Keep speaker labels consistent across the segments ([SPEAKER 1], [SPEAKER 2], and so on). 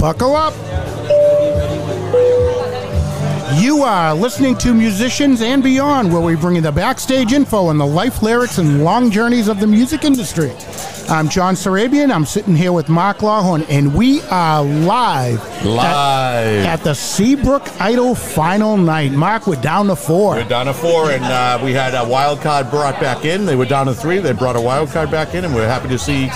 [SPEAKER 1] Buckle up. You are listening to Musicians and Beyond, where we bring you the backstage info and the life lyrics and long journeys of the music industry. I'm John Sarabian. I'm sitting here with Mark Lawhorn, and we are live.
[SPEAKER 2] Live.
[SPEAKER 1] At, at the Seabrook Idol final night. Mark, we're down to four.
[SPEAKER 2] We're down to four, and uh, we had a wild card brought back in. They were down to three. They brought a wild card back in, and we're happy to see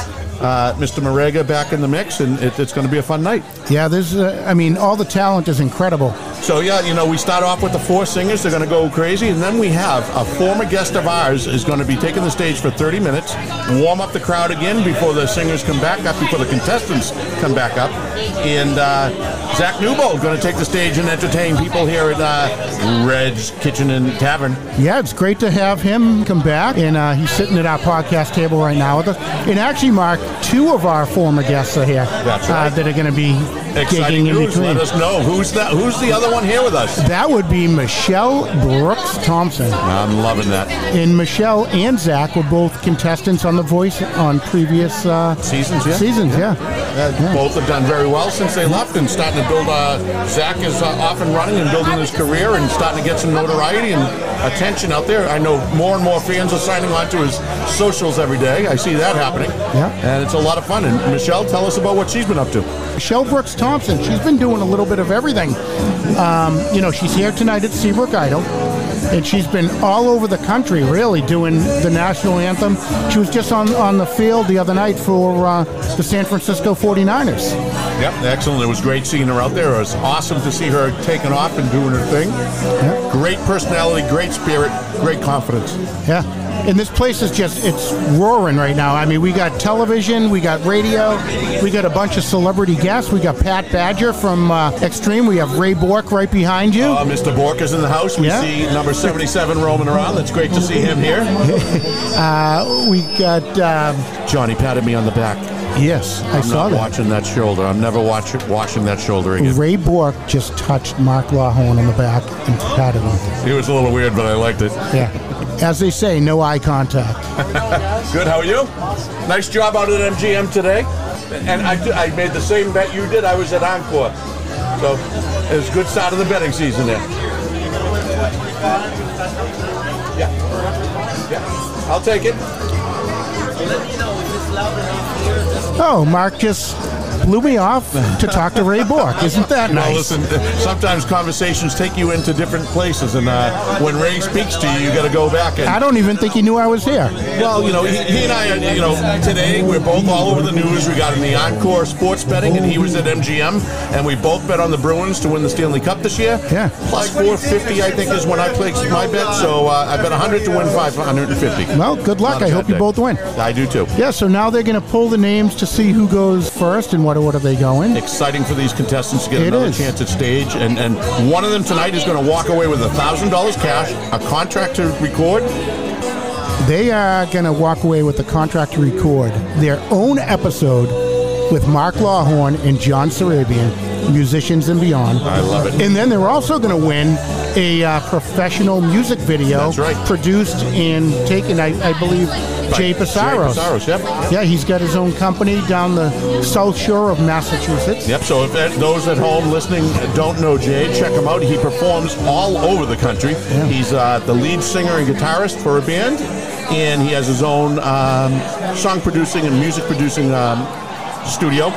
[SPEAKER 2] uh, Mr. Marega back in the mix, and it, it's going to be a fun night.
[SPEAKER 1] Yeah, there's, uh, I mean, all the talent is incredible.
[SPEAKER 2] So yeah, you know, we start off with the four singers. They're going to go crazy, and then we have a former guest of ours is going to be taking the stage for 30 minutes, warm up the crowd again before the singers come back up, before the contestants come back up, and uh, Zach Newbold going to take the stage and entertain people here at uh, Red's Kitchen and Tavern.
[SPEAKER 1] Yeah, it's great to have him come back, and uh, he's sitting at our podcast table right now with us. And actually, Mark, two of our former guests are here.
[SPEAKER 2] Right.
[SPEAKER 1] Uh, that are going to be
[SPEAKER 2] Exciting
[SPEAKER 1] gigging in between.
[SPEAKER 2] Let us know who's that. Who's the other one here with us?
[SPEAKER 1] That would be Michelle Brooks Thompson.
[SPEAKER 2] I'm loving that.
[SPEAKER 1] And Michelle and Zach were both contestants on The Voice on previous uh,
[SPEAKER 2] Seasons, yeah.
[SPEAKER 1] seasons. Yeah.
[SPEAKER 2] Uh, Both have done very well since they left and starting to build. Uh, Zach is uh, off and running and building his career and starting to get some notoriety and attention out there. I know more and more fans are signing on to his socials every day. I see that happening.
[SPEAKER 1] Yeah.
[SPEAKER 2] And it's a lot of fun. And Michelle, tell us about what she's been up to.
[SPEAKER 1] Michelle Brooks Thompson. She's been doing a little bit of everything. Um, you know, she's here tonight at Seabrook Idol, and she's been all over the country, really, doing the national anthem. She was just on, on the field the other night for uh, the San Francisco 49ers.
[SPEAKER 2] Yep, excellent. It was great seeing her out there. It was awesome to see her taking off and doing her thing. Great personality, great spirit, great confidence.
[SPEAKER 1] Yeah. And this place is just, it's roaring right now. I mean, we got television, we got radio, we got a bunch of celebrity guests. We got Pat Badger from uh, Extreme. We have Ray Bourque right behind you.
[SPEAKER 2] Uh, Mr. Bourque is in the house. We
[SPEAKER 1] Yeah.
[SPEAKER 2] see number 77 roaming around. That's great to see him here.
[SPEAKER 1] Uh, we got, um,
[SPEAKER 2] Johnny patted me on the back.
[SPEAKER 1] yes, I
[SPEAKER 2] I'm
[SPEAKER 1] saw that.
[SPEAKER 2] watching that shoulder. I'm never watch, washing that shoulder again.
[SPEAKER 1] Ray Bourque just touched Mark Lawhorn on the back and patted him.
[SPEAKER 2] It was a little weird, but I liked it.
[SPEAKER 1] Yeah. As they say, no eye contact.
[SPEAKER 2] Good. How are you? Nice job out at MGM today. And I, I made the same bet you did. I was at Encore. So it was a good start of the betting season there. Yeah. Yeah. I'll take it.
[SPEAKER 1] Oh, Mark just blew me off to talk to Ray Bourque. Isn't that nice?
[SPEAKER 2] Well, listen, sometimes conversations take you into different places, and uh, when Ray speaks to you, you got to go back and
[SPEAKER 1] I don't even think he knew I was here.
[SPEAKER 2] Well, you know, he, he and I, are, you know, today we're both all over the news. We got in the Encore sports betting, and he was at MGM, and we both bet on the Bruins to win the Stanley Cup this year.
[SPEAKER 1] Yeah.
[SPEAKER 2] Plus 450, I think, is when I placed my bet. So uh, I bet 100 to win 550.
[SPEAKER 1] Well, good luck.
[SPEAKER 2] I a
[SPEAKER 1] I
[SPEAKER 2] bad
[SPEAKER 1] hope you
[SPEAKER 2] day.
[SPEAKER 1] both win.
[SPEAKER 2] I do too.
[SPEAKER 1] Yeah, so now they're going to pull the names to see who goes first and what order they go in.
[SPEAKER 2] Exciting for these contestants to get
[SPEAKER 1] It
[SPEAKER 2] another
[SPEAKER 1] is.
[SPEAKER 2] chance at stage, and and one of them tonight is going to walk away with a thousand dollars cash, a contract to record,
[SPEAKER 1] They are going to walk away with a contract to record their own episode with Mark Lawhorn and John Sarabian, musicians and beyond.
[SPEAKER 2] I love it.
[SPEAKER 1] And then they're also going to win a uh, professional music video
[SPEAKER 2] That's right.
[SPEAKER 1] produced and taken, I, I believe, Jay Psaros.
[SPEAKER 2] Jay Psaros, yep.
[SPEAKER 1] Yeah, he's got his own company down the south shore of Massachusetts.
[SPEAKER 2] Yep. So if that- those at home listening don't know Jay, check him out. He performs all over the country. He's uh, the lead singer and guitarist for a band, and he has his own um, song producing and music producing um, studio.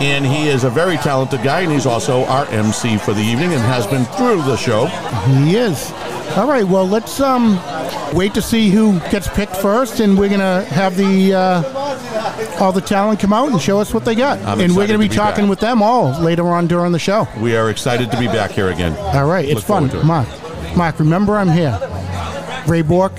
[SPEAKER 2] And he is a very talented guy, and he's also our MC for the evening, and has been through the show.
[SPEAKER 1] He is. All right, well, let's um, wait to see who gets picked first, and we're going to have the uh, all the talent come out and show us what they got.
[SPEAKER 2] I'm
[SPEAKER 1] and we're going to be
[SPEAKER 2] be
[SPEAKER 1] talking
[SPEAKER 2] back.
[SPEAKER 1] with them all later on during the show.
[SPEAKER 2] We are excited to be back here again.
[SPEAKER 1] All right, it's
[SPEAKER 2] Look
[SPEAKER 1] fun.
[SPEAKER 2] forward to it.
[SPEAKER 1] Mark, Mark, remember I'm here. Ray Bourque,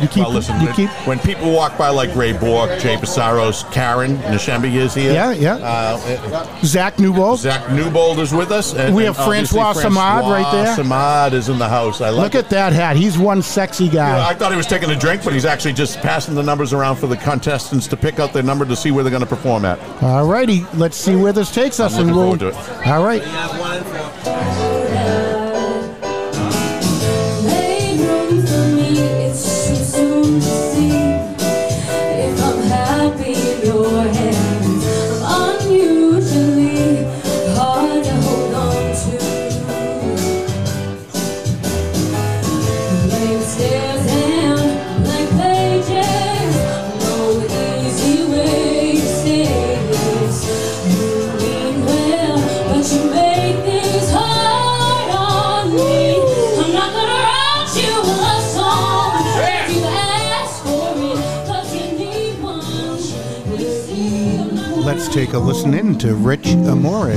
[SPEAKER 1] you keep,
[SPEAKER 2] Well, listen,
[SPEAKER 1] you
[SPEAKER 2] when,
[SPEAKER 1] keep,
[SPEAKER 2] when people walk by like Ray Bourque, Jay Psaros, Karen Nashembi is here.
[SPEAKER 1] Yeah, yeah.
[SPEAKER 2] Uh,
[SPEAKER 1] Zach Newbold.
[SPEAKER 2] Zach Newbold is with us. And,
[SPEAKER 1] We have
[SPEAKER 2] obviously
[SPEAKER 1] Francois Simard right there.
[SPEAKER 2] Simard is in the house. I like
[SPEAKER 1] Look at that hat. He's one sexy guy.
[SPEAKER 2] I thought he was taking a drink, but he's actually just passing the numbers around for the contestants to pick out their number to see where they're going to perform at.
[SPEAKER 1] All righty, let's see where this takes us.
[SPEAKER 2] I'm
[SPEAKER 1] and
[SPEAKER 2] looking
[SPEAKER 1] we'll,
[SPEAKER 2] forward to
[SPEAKER 1] All right. Take a listen in to Rich Amore.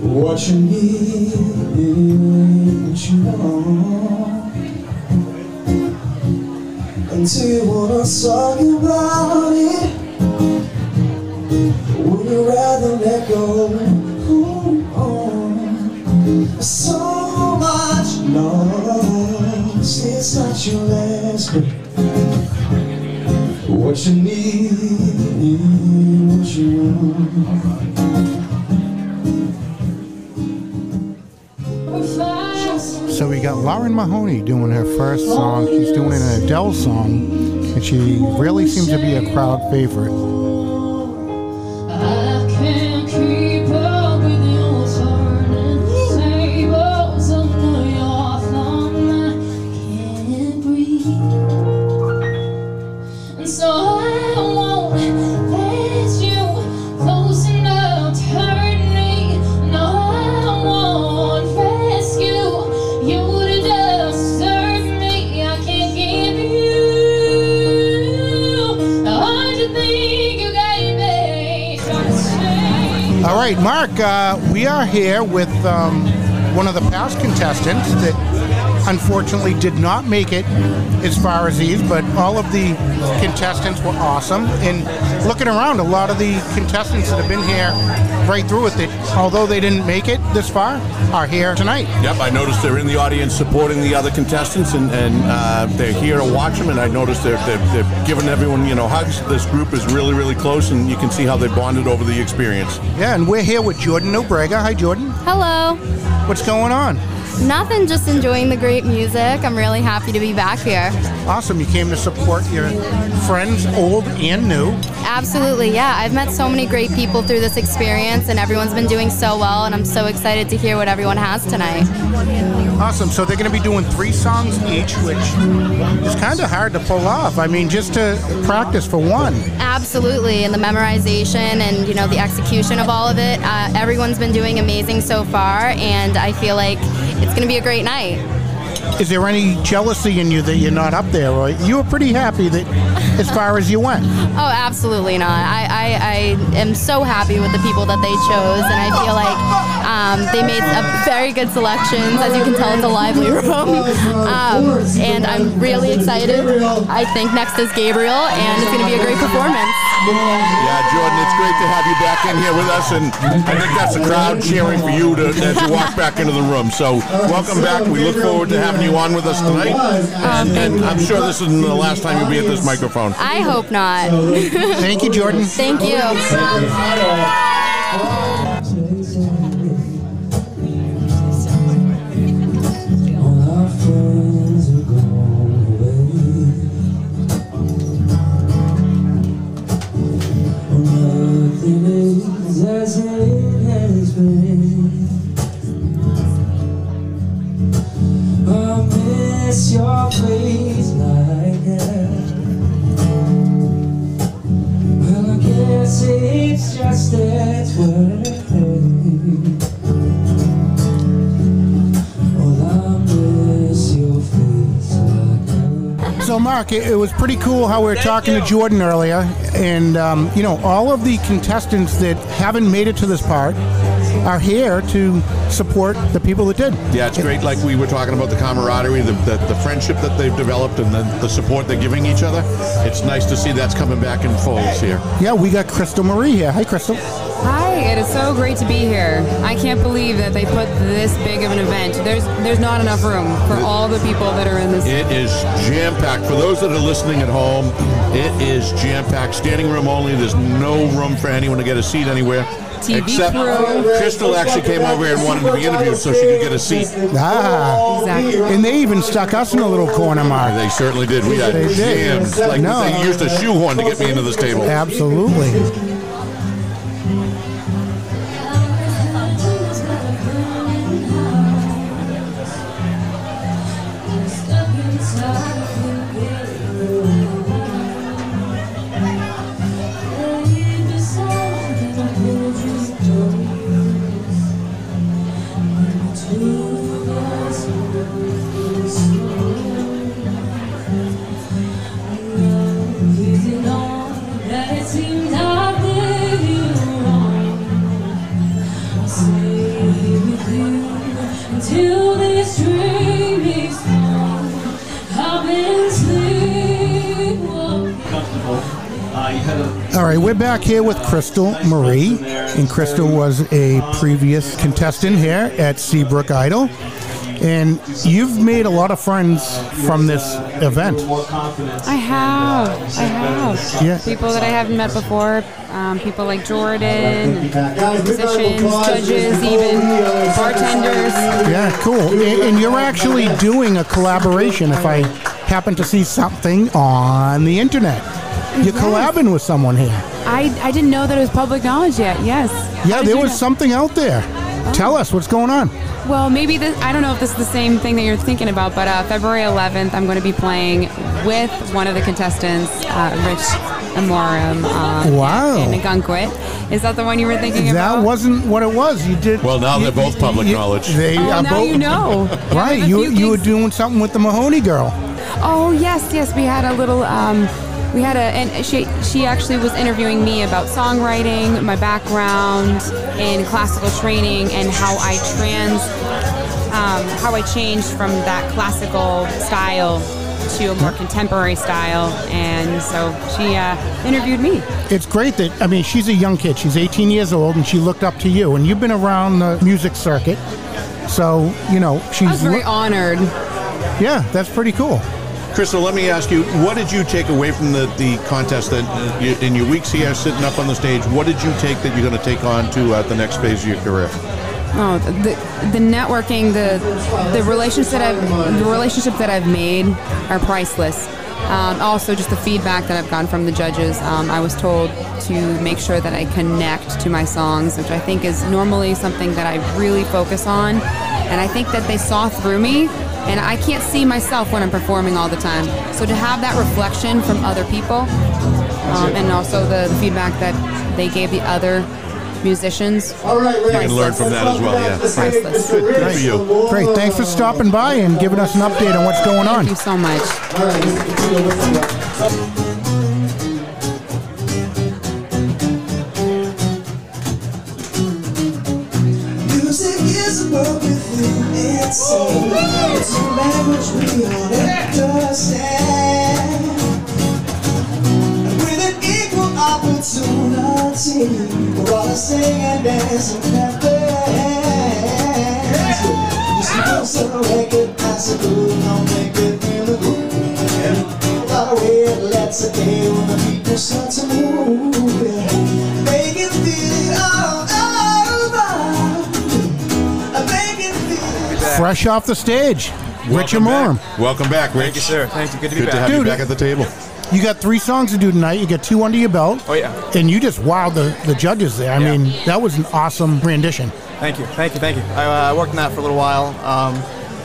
[SPEAKER 3] What you need, you. Until about it.
[SPEAKER 1] Adele song, and she really seems to be a crowd favorite. We are here with um, one of the past contestants that unfortunately did not make it as far as these, but all of the contestants were awesome. And looking around, a lot of the contestants that have been here right through it, although they didn't make it this far, are here tonight.
[SPEAKER 2] Yep, I noticed they're in the audience supporting the other contestants, and, and uh, they're here to watch them. And I noticed they're, they're, they're giving everyone, you know, hugs. This group is really, really close, and you can see how they bonded over the experience.
[SPEAKER 1] Yeah, and we're here with Jordan Obrega. Hi, Jordan.
[SPEAKER 4] Hello.
[SPEAKER 1] What's going on?
[SPEAKER 4] Nothing, just enjoying the great music. I'm really happy to be back here.
[SPEAKER 1] Awesome. You came to support your friends, old and new.
[SPEAKER 4] Absolutely, yeah. I've met so many great people through this experience, and everyone's been doing so well, and I'm so excited to hear what everyone has tonight.
[SPEAKER 1] Awesome. So they're going to be doing three songs each, which is kind of hard to pull off. I mean, just to practice for one.
[SPEAKER 4] Absolutely, and the memorization and you know the execution of all of it. Uh, everyone's been doing amazing so far, and I feel like it's going to be a great night.
[SPEAKER 1] Is there any jealousy in you that you're not up there, or you were pretty happy that as far as you went?
[SPEAKER 4] Oh, absolutely not. I, I, I am so happy with the people that they chose, and I feel like um, they made a very good selections. As you can tell, it's a lively room. Um, and I'm really excited. I think next is Gabriel, and it's going to be a great performance.
[SPEAKER 2] Yeah, Jordan, it's great to have you back in here with us, and I think that's the crowd cheering for you to, as you walk back into the room. So, welcome back. We look forward to having you on with us tonight, and, and I'm sure this isn't the last time you'll be at this microphone.
[SPEAKER 4] I hope not.
[SPEAKER 1] Thank you, Jordan.
[SPEAKER 4] Thank you.
[SPEAKER 3] I miss your face like that. Well, I guess it's just that way. Well, I miss your face like that.
[SPEAKER 1] So, Mark, it, it was pretty cool how we were talking to Jordan earlier, and um, you know, all of the contestants that haven't made it to this part are here to support the people that did.
[SPEAKER 2] Yeah, it's great. Like we were talking about the camaraderie, the, the, the friendship that they've developed, and the, the support they're giving each other. It's nice to see that's coming back in folds here.
[SPEAKER 1] Yeah, we got Crystal Marie here. Hi, Crystal.
[SPEAKER 5] Hi, it is so great to be here. I can't believe that they put this big of an event. There's there's not enough room for all the people that are in this.
[SPEAKER 2] It is jam packed. For those that are listening at home, it is jam packed. Standing room only. There's no room for anyone to get a seat anywhere.
[SPEAKER 5] TV
[SPEAKER 2] Except
[SPEAKER 5] crew.
[SPEAKER 2] Crystal actually came over here and wanted to be interviewed so she could get a seat.
[SPEAKER 1] Ah,
[SPEAKER 5] Exactly.
[SPEAKER 1] and they even stuck us in a little corner, Mark.
[SPEAKER 2] They certainly did. We had
[SPEAKER 1] They did.
[SPEAKER 2] jams. Like
[SPEAKER 1] No.
[SPEAKER 2] they used a shoehorn to get me into this table.
[SPEAKER 1] Absolutely. We're back here with Crystal Marie, and Crystal was a previous contestant here at Seabrook Idol. And you've made a lot of friends from this event.
[SPEAKER 5] I have. I have.
[SPEAKER 1] Yeah.
[SPEAKER 5] People that I haven't met before. Um, people like Jordan, musicians, judges, even bartenders.
[SPEAKER 1] Yeah, cool. And, and you're actually doing a collaboration. If I happen to see something on the internet, you're
[SPEAKER 5] Yes.
[SPEAKER 1] collabing with someone here.
[SPEAKER 5] I, I didn't know that it was public knowledge yet. Yes.
[SPEAKER 1] Yeah, there was
[SPEAKER 5] know?
[SPEAKER 1] something out there. Tell us what's going on.
[SPEAKER 5] Well, maybe this, I don't know if this is the same thing that you're thinking about, but uh, February 11th, I'm going to be playing with one of the contestants, uh, Rich Amorum, uh,
[SPEAKER 1] Wow.
[SPEAKER 5] in Ogunquit. Is that the one you were thinking
[SPEAKER 1] That
[SPEAKER 5] about?
[SPEAKER 1] That wasn't what it was. You did.
[SPEAKER 2] Well, now
[SPEAKER 1] you-
[SPEAKER 2] they're both public
[SPEAKER 1] you-
[SPEAKER 2] knowledge.
[SPEAKER 1] They
[SPEAKER 5] Oh,
[SPEAKER 1] are
[SPEAKER 5] now
[SPEAKER 1] both.
[SPEAKER 5] you know.
[SPEAKER 1] Right,
[SPEAKER 5] with
[SPEAKER 1] you
[SPEAKER 5] few
[SPEAKER 1] you were doing something with the Mahoney girl.
[SPEAKER 5] Oh yes, yes. We had a little. Um, we had a, and she she actually was interviewing me about songwriting, my background in classical training, and how I trans, um, how I changed from that classical style to a more contemporary style. And so she uh, interviewed me.
[SPEAKER 1] It's great that I mean she's a young kid. She's 18 years old, and she looked up to you. And you've been around the music circuit, so you know she's.
[SPEAKER 5] I was very
[SPEAKER 1] look-
[SPEAKER 5] honored.
[SPEAKER 1] yeah, that's pretty cool.
[SPEAKER 2] Crystal, let me ask you, what did you take away from the, the contest that you, in your weeks here sitting up on the stage? What did you take that you're going to take on to uh, the next phase of your career?
[SPEAKER 5] Oh, the the networking, the the relationships that I've the relationships that I've made are priceless. Um, also, just the feedback that I've gotten from the judges. Um, I was told to make sure that I connect to my songs, which I think is normally something that I really focus on. And I think that they saw through me, and I can't see myself when I'm performing all the time. So to have that reflection from other people, um, and also the, the feedback that they gave the other musicians,
[SPEAKER 3] All right, ladies.
[SPEAKER 2] You can learn from that as well, yeah.
[SPEAKER 5] Priceless.
[SPEAKER 2] Good for you.
[SPEAKER 1] Great. Thanks for stopping by and giving us an update on what's going on.
[SPEAKER 5] thank you so much.
[SPEAKER 3] Is a book within itself. It's a language we all understand. And with an equal opportunity, we're all sing and dance and clap their hands. Just because I recognize a groove, don't make it feel the groove. By the way, it lets it day when the people start to move.
[SPEAKER 1] Fresh off the stage, Rich
[SPEAKER 2] Welcome
[SPEAKER 1] Amorum.
[SPEAKER 2] back. Welcome back, Rich.
[SPEAKER 6] Thank you, sir. Thank you. Good to be
[SPEAKER 2] Good to
[SPEAKER 6] back.
[SPEAKER 2] have you back at the table.
[SPEAKER 1] You got three songs to do tonight. You got two under your belt.
[SPEAKER 6] Oh, yeah.
[SPEAKER 1] And you just wowed the, the judges there. I
[SPEAKER 6] Yeah.
[SPEAKER 1] mean, that was an awesome rendition.
[SPEAKER 6] Thank you. Thank you. Thank you. I uh, worked on that for a little while. Um,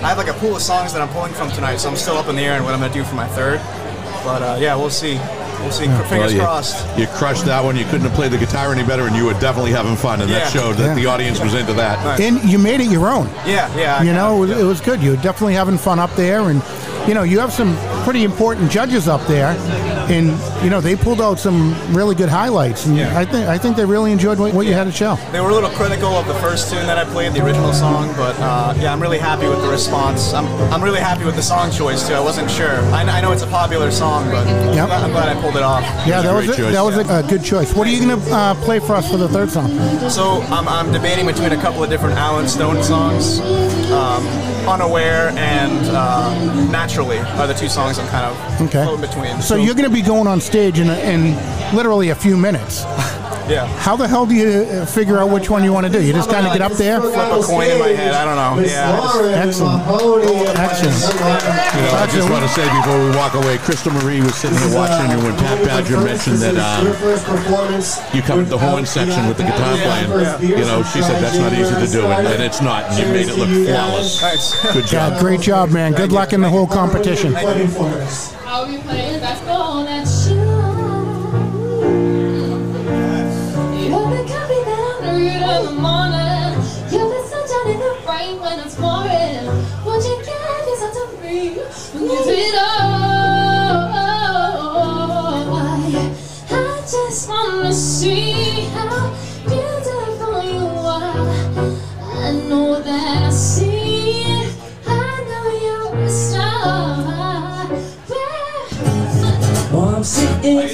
[SPEAKER 6] I have like a pool of songs that I'm pulling from tonight, so I'm still up in the air on what I'm going to do for my third. But uh, yeah, we'll see. We'll see. Fingers
[SPEAKER 2] Well, you,
[SPEAKER 6] crossed.
[SPEAKER 2] you crushed that one. You couldn't have played the guitar any better, and you were definitely having fun, and that showed that
[SPEAKER 1] Yeah.
[SPEAKER 2] the audience was into that.
[SPEAKER 6] Right.
[SPEAKER 1] And you made it your own.
[SPEAKER 6] Yeah, yeah. I
[SPEAKER 1] You know, it was,
[SPEAKER 6] yeah.
[SPEAKER 1] it was good. You were definitely having fun up there. And, you know, you have some pretty important judges up there. And, you know, they pulled out some really good highlights. And
[SPEAKER 6] Yeah.
[SPEAKER 1] I, think, I think they really enjoyed what, what you had to show.
[SPEAKER 6] They were a little critical of the first tune that I played, the original song, but uh, yeah, I'm really happy with the response. I'm, I'm really happy with the song choice too. I wasn't sure. I, I know it's a popular song, but I'm,
[SPEAKER 1] Yep.
[SPEAKER 6] glad, I'm glad I pulled it off.
[SPEAKER 1] Yeah,
[SPEAKER 2] was a
[SPEAKER 1] that was, a, that was a, a good choice. What are you going to uh, play for us for the third song?
[SPEAKER 6] So I'm, I'm debating between a couple of different Allen Stone songs. Um, Unaware and uh, Naturally are the two songs I'm kind of
[SPEAKER 1] Okay.
[SPEAKER 6] floating between.
[SPEAKER 1] So you're going to be going on stage in, in literally a few minutes.
[SPEAKER 6] Yeah.
[SPEAKER 1] How the hell do you uh, figure out which one you want to do? You just kind of get up there?
[SPEAKER 6] Flip a coin in my head. I don't know. Yeah. Just-
[SPEAKER 1] Excellent. Excellent.
[SPEAKER 2] You know, I just want to say before we walk away, Crystal Marie was sitting here watching you when Pat Badger mentioned that um, you come to the horn section with the guitar playing. You know, she said that's not easy to do, and, and it's not. And you made it look flawless. Good job.
[SPEAKER 1] Yeah, great job, man. Good luck in the whole competition.
[SPEAKER 7] I'll be playing basketball that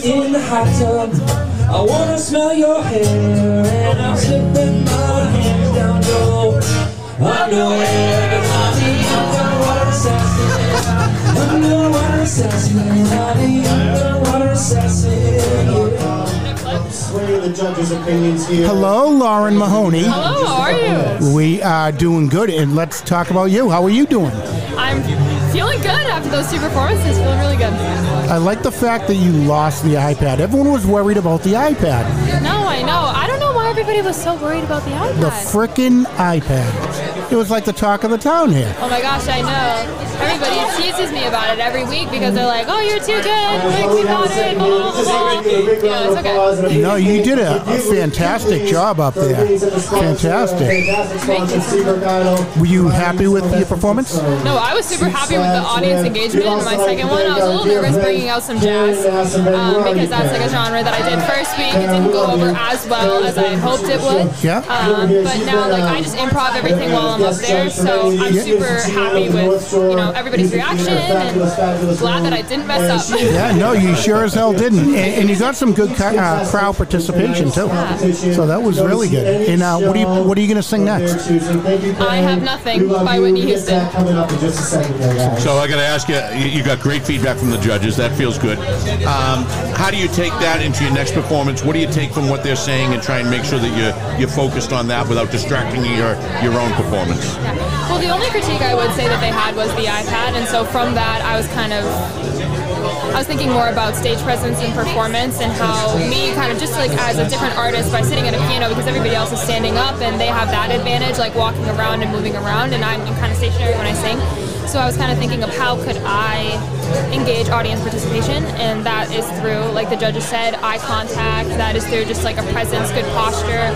[SPEAKER 7] in the
[SPEAKER 3] hot tub,
[SPEAKER 8] I wanna smell your hair and I'm slipping my hands down your underwear. Underwater assassin. Honey, underwater assassin.
[SPEAKER 3] The judges' opinions here.
[SPEAKER 1] Hello, Lauren Mahoney.
[SPEAKER 9] Hello, how are you?
[SPEAKER 1] We are doing good, and let's talk about you. How are you doing?
[SPEAKER 9] I'm feeling good after those two performances. Feeling really good.
[SPEAKER 1] I like the fact that you lost the iPad. Everyone was worried about the iPad.
[SPEAKER 9] No, I know. I don't know why everybody was so worried about the iPad.
[SPEAKER 1] The frickin' iPad. It was like the talk of the town here.
[SPEAKER 9] oh my gosh, I know. Everybody teases me about it every week because they're like, "Oh, you're too good. Quick, we got it." Blah, blah, blah, blah. Yeah, it's okay.
[SPEAKER 1] No, you did a, a fantastic job up there. Fantastic. Were you happy with your performance?
[SPEAKER 9] No, I was super happy with the audience engagement in my second one. I was a little nervous bringing out some jazz um, because that's like a genre that I did first week. It didn't go over as well as I hoped it would.
[SPEAKER 1] Yeah.
[SPEAKER 9] Um, but now, like, I just improv everything while I'm up there, so I'm super happy with you know everybody's reaction and glad that I didn't mess up.
[SPEAKER 1] Yeah, no, you sure as hell didn't. And, and you got some good uh, crowd participation too. So that was really good. And uh, what are you what are you going to sing next?
[SPEAKER 9] I have nothing by Whitney Houston.
[SPEAKER 3] Coming up in just a second there, guys.
[SPEAKER 2] So I got to ask you, you you got great feedback from the judges. That feels good. Um, how do you take that into your next performance? What do you take from what they're saying and try and make sure that you're you're focused on that without distracting your your own performance?
[SPEAKER 9] Well, the only critique I would say that they had was the iPad, and so from that, I was kind of. I was thinking more about stage presence and performance and how me kind of just like as a different artist by sitting at a piano because everybody else is standing up and they have that advantage like walking around and moving around and I'm, I'm kind of stationary when I sing. So I was kind of thinking of how could I engage audience participation and that is through like the judges said eye contact that is through just like a presence good posture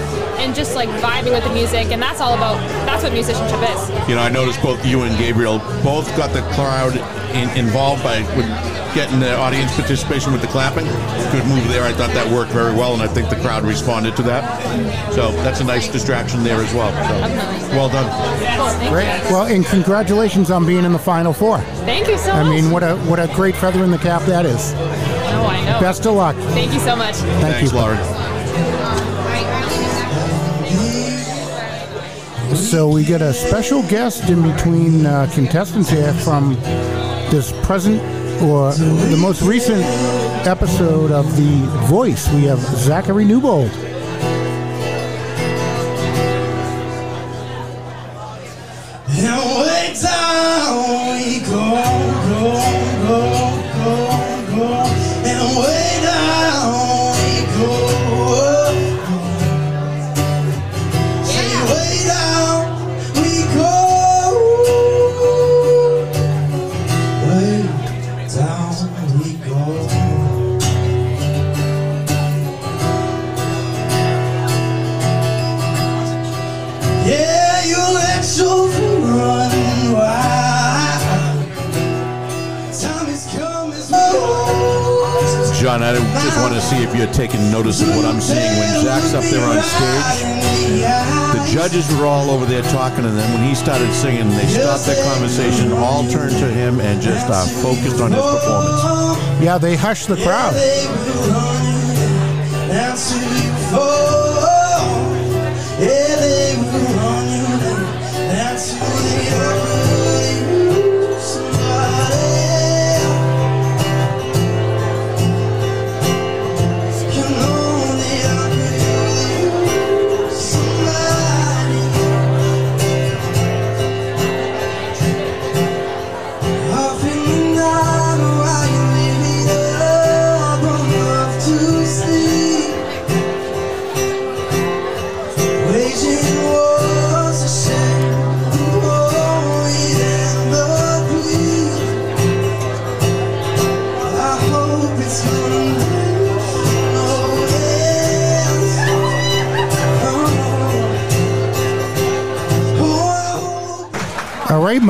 [SPEAKER 9] and just like vibing with the music and that's all about that's what musicianship is
[SPEAKER 2] You know, I noticed both you and Gabriel both got the crowd in, involved by with getting the audience participation with the clapping. Good move there. I thought that worked very well, and I think the crowd responded to that. So that's a nice distraction there as well. So well done.
[SPEAKER 9] cool, thank
[SPEAKER 1] Great.
[SPEAKER 9] you
[SPEAKER 1] Well, and congratulations on being in the final four.
[SPEAKER 9] thank you so
[SPEAKER 1] I
[SPEAKER 9] much I
[SPEAKER 1] mean, what a what a great feather in the cap that is.
[SPEAKER 9] Oh I know
[SPEAKER 1] Best of luck.
[SPEAKER 9] thank you so much
[SPEAKER 1] Thank
[SPEAKER 2] Thanks,
[SPEAKER 1] you.
[SPEAKER 2] Lauren.
[SPEAKER 1] So we get a special guest in between uh, contestants here from this present or the most recent episode of The Voice. We have Zachary Newbold.
[SPEAKER 2] John, I just want to see if you're taking notice of what I'm seeing when Zach's up there on stage. The judges were all over there talking, and then when he started singing, they stopped their conversation, all turned to him, and just uh, focused on his performance.
[SPEAKER 1] Yeah, they hushed the crowd.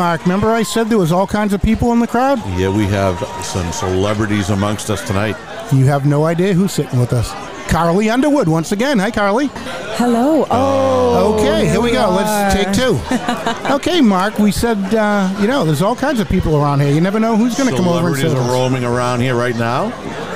[SPEAKER 1] Mark. Remember I said there was all kinds of people in the crowd?
[SPEAKER 2] Yeah, we have some celebrities amongst us tonight.
[SPEAKER 1] You have no idea who's sitting with us. Carly Underwood once again. Hi, Carly.
[SPEAKER 10] Hello. Oh.
[SPEAKER 1] Okay, here we go. Let's take two. okay, Mark. We said uh, you know there's all kinds of people around here. You never know who's going to come over and
[SPEAKER 2] Celebrities
[SPEAKER 1] sit with
[SPEAKER 2] are roaming around here right now.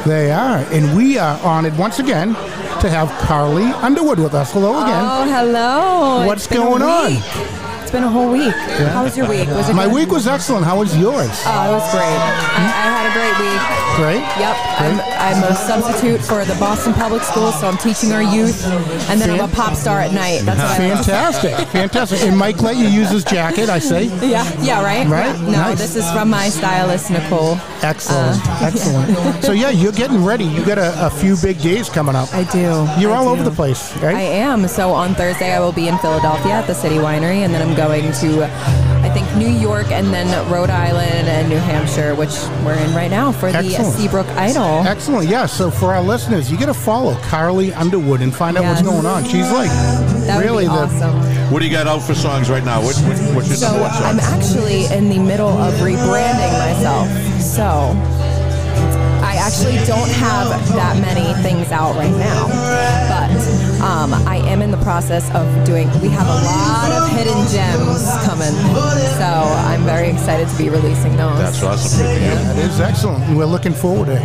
[SPEAKER 1] They are, and we are honored once again to have Carly Underwood with us. Hello again.
[SPEAKER 10] Oh, hello.
[SPEAKER 1] What's
[SPEAKER 10] It's been a
[SPEAKER 1] going on?
[SPEAKER 10] It's been a whole week. How was your week? Was it
[SPEAKER 1] My
[SPEAKER 10] good?
[SPEAKER 1] week was excellent. How was yours?
[SPEAKER 10] Oh, it was great. I, I had a great week.
[SPEAKER 1] Great.
[SPEAKER 10] Yep, I'm, I'm a substitute for the Boston Public Schools, so I'm teaching our youth, and then I'm a pop star at night. That's what I like.
[SPEAKER 1] Fantastic. Fantastic. And Mike let you use his jacket, I say.
[SPEAKER 10] Yeah, yeah, right.
[SPEAKER 1] Right?
[SPEAKER 10] No,
[SPEAKER 1] Nice.
[SPEAKER 10] this is from my stylist Nicole.
[SPEAKER 1] Excellent.
[SPEAKER 10] Uh,
[SPEAKER 1] Excellent. So, yeah, you're getting ready. You got a, a few big days coming up.
[SPEAKER 10] I do.
[SPEAKER 1] You're
[SPEAKER 10] I
[SPEAKER 1] all
[SPEAKER 10] do.
[SPEAKER 1] over the place, right?
[SPEAKER 10] I am. So on Thursday, I will be in Philadelphia at the City Winery, and then I'm going to, I think, New York, and then Rhode Island and New Hampshire, which we're in right now for the
[SPEAKER 1] Excellent.
[SPEAKER 10] Seabrook Idol.
[SPEAKER 1] Excellent. Yeah. So for our listeners, you got to follow Carly Underwood and find out what's going on. She's like
[SPEAKER 10] That would
[SPEAKER 1] really
[SPEAKER 10] be
[SPEAKER 1] the
[SPEAKER 10] awesome.
[SPEAKER 2] What do you got out for songs right now? What, what, what's your
[SPEAKER 10] So
[SPEAKER 2] number one song?
[SPEAKER 10] I'm actually in the middle of rebranding myself. So I actually don't have that many things out right now, but um, I am in the process of doing. We have a lot of hidden gems coming, so I'm very excited to be releasing those.
[SPEAKER 2] That's awesome. Good for you.
[SPEAKER 1] That is excellent. We're looking forward to,